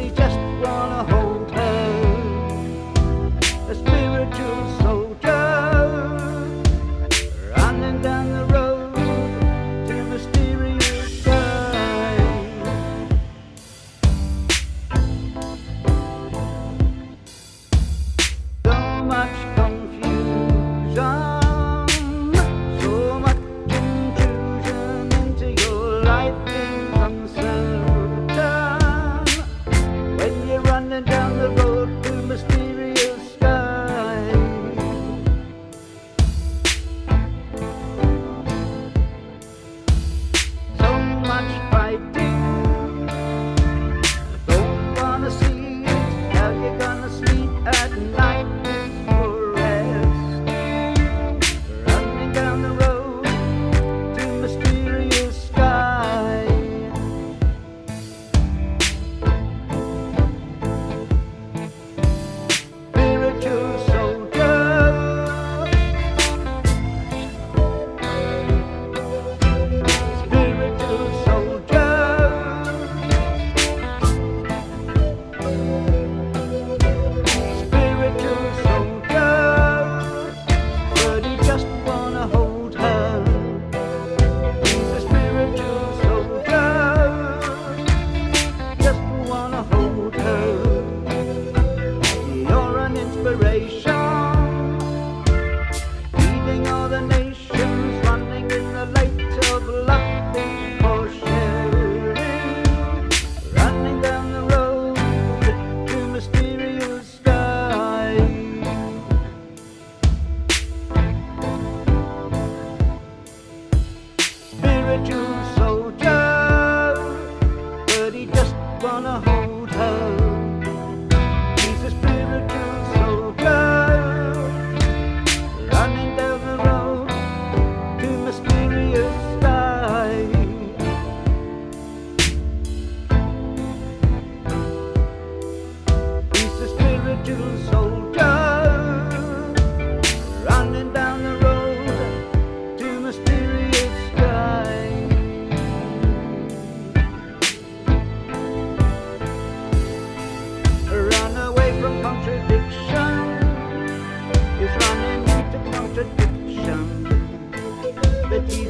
but he just wanna hold her. A spiritual soldier running down the road to mysterious guy. So much confusion. soldier, but he just wanna hold her. He's a spiritual soldier. the teeth.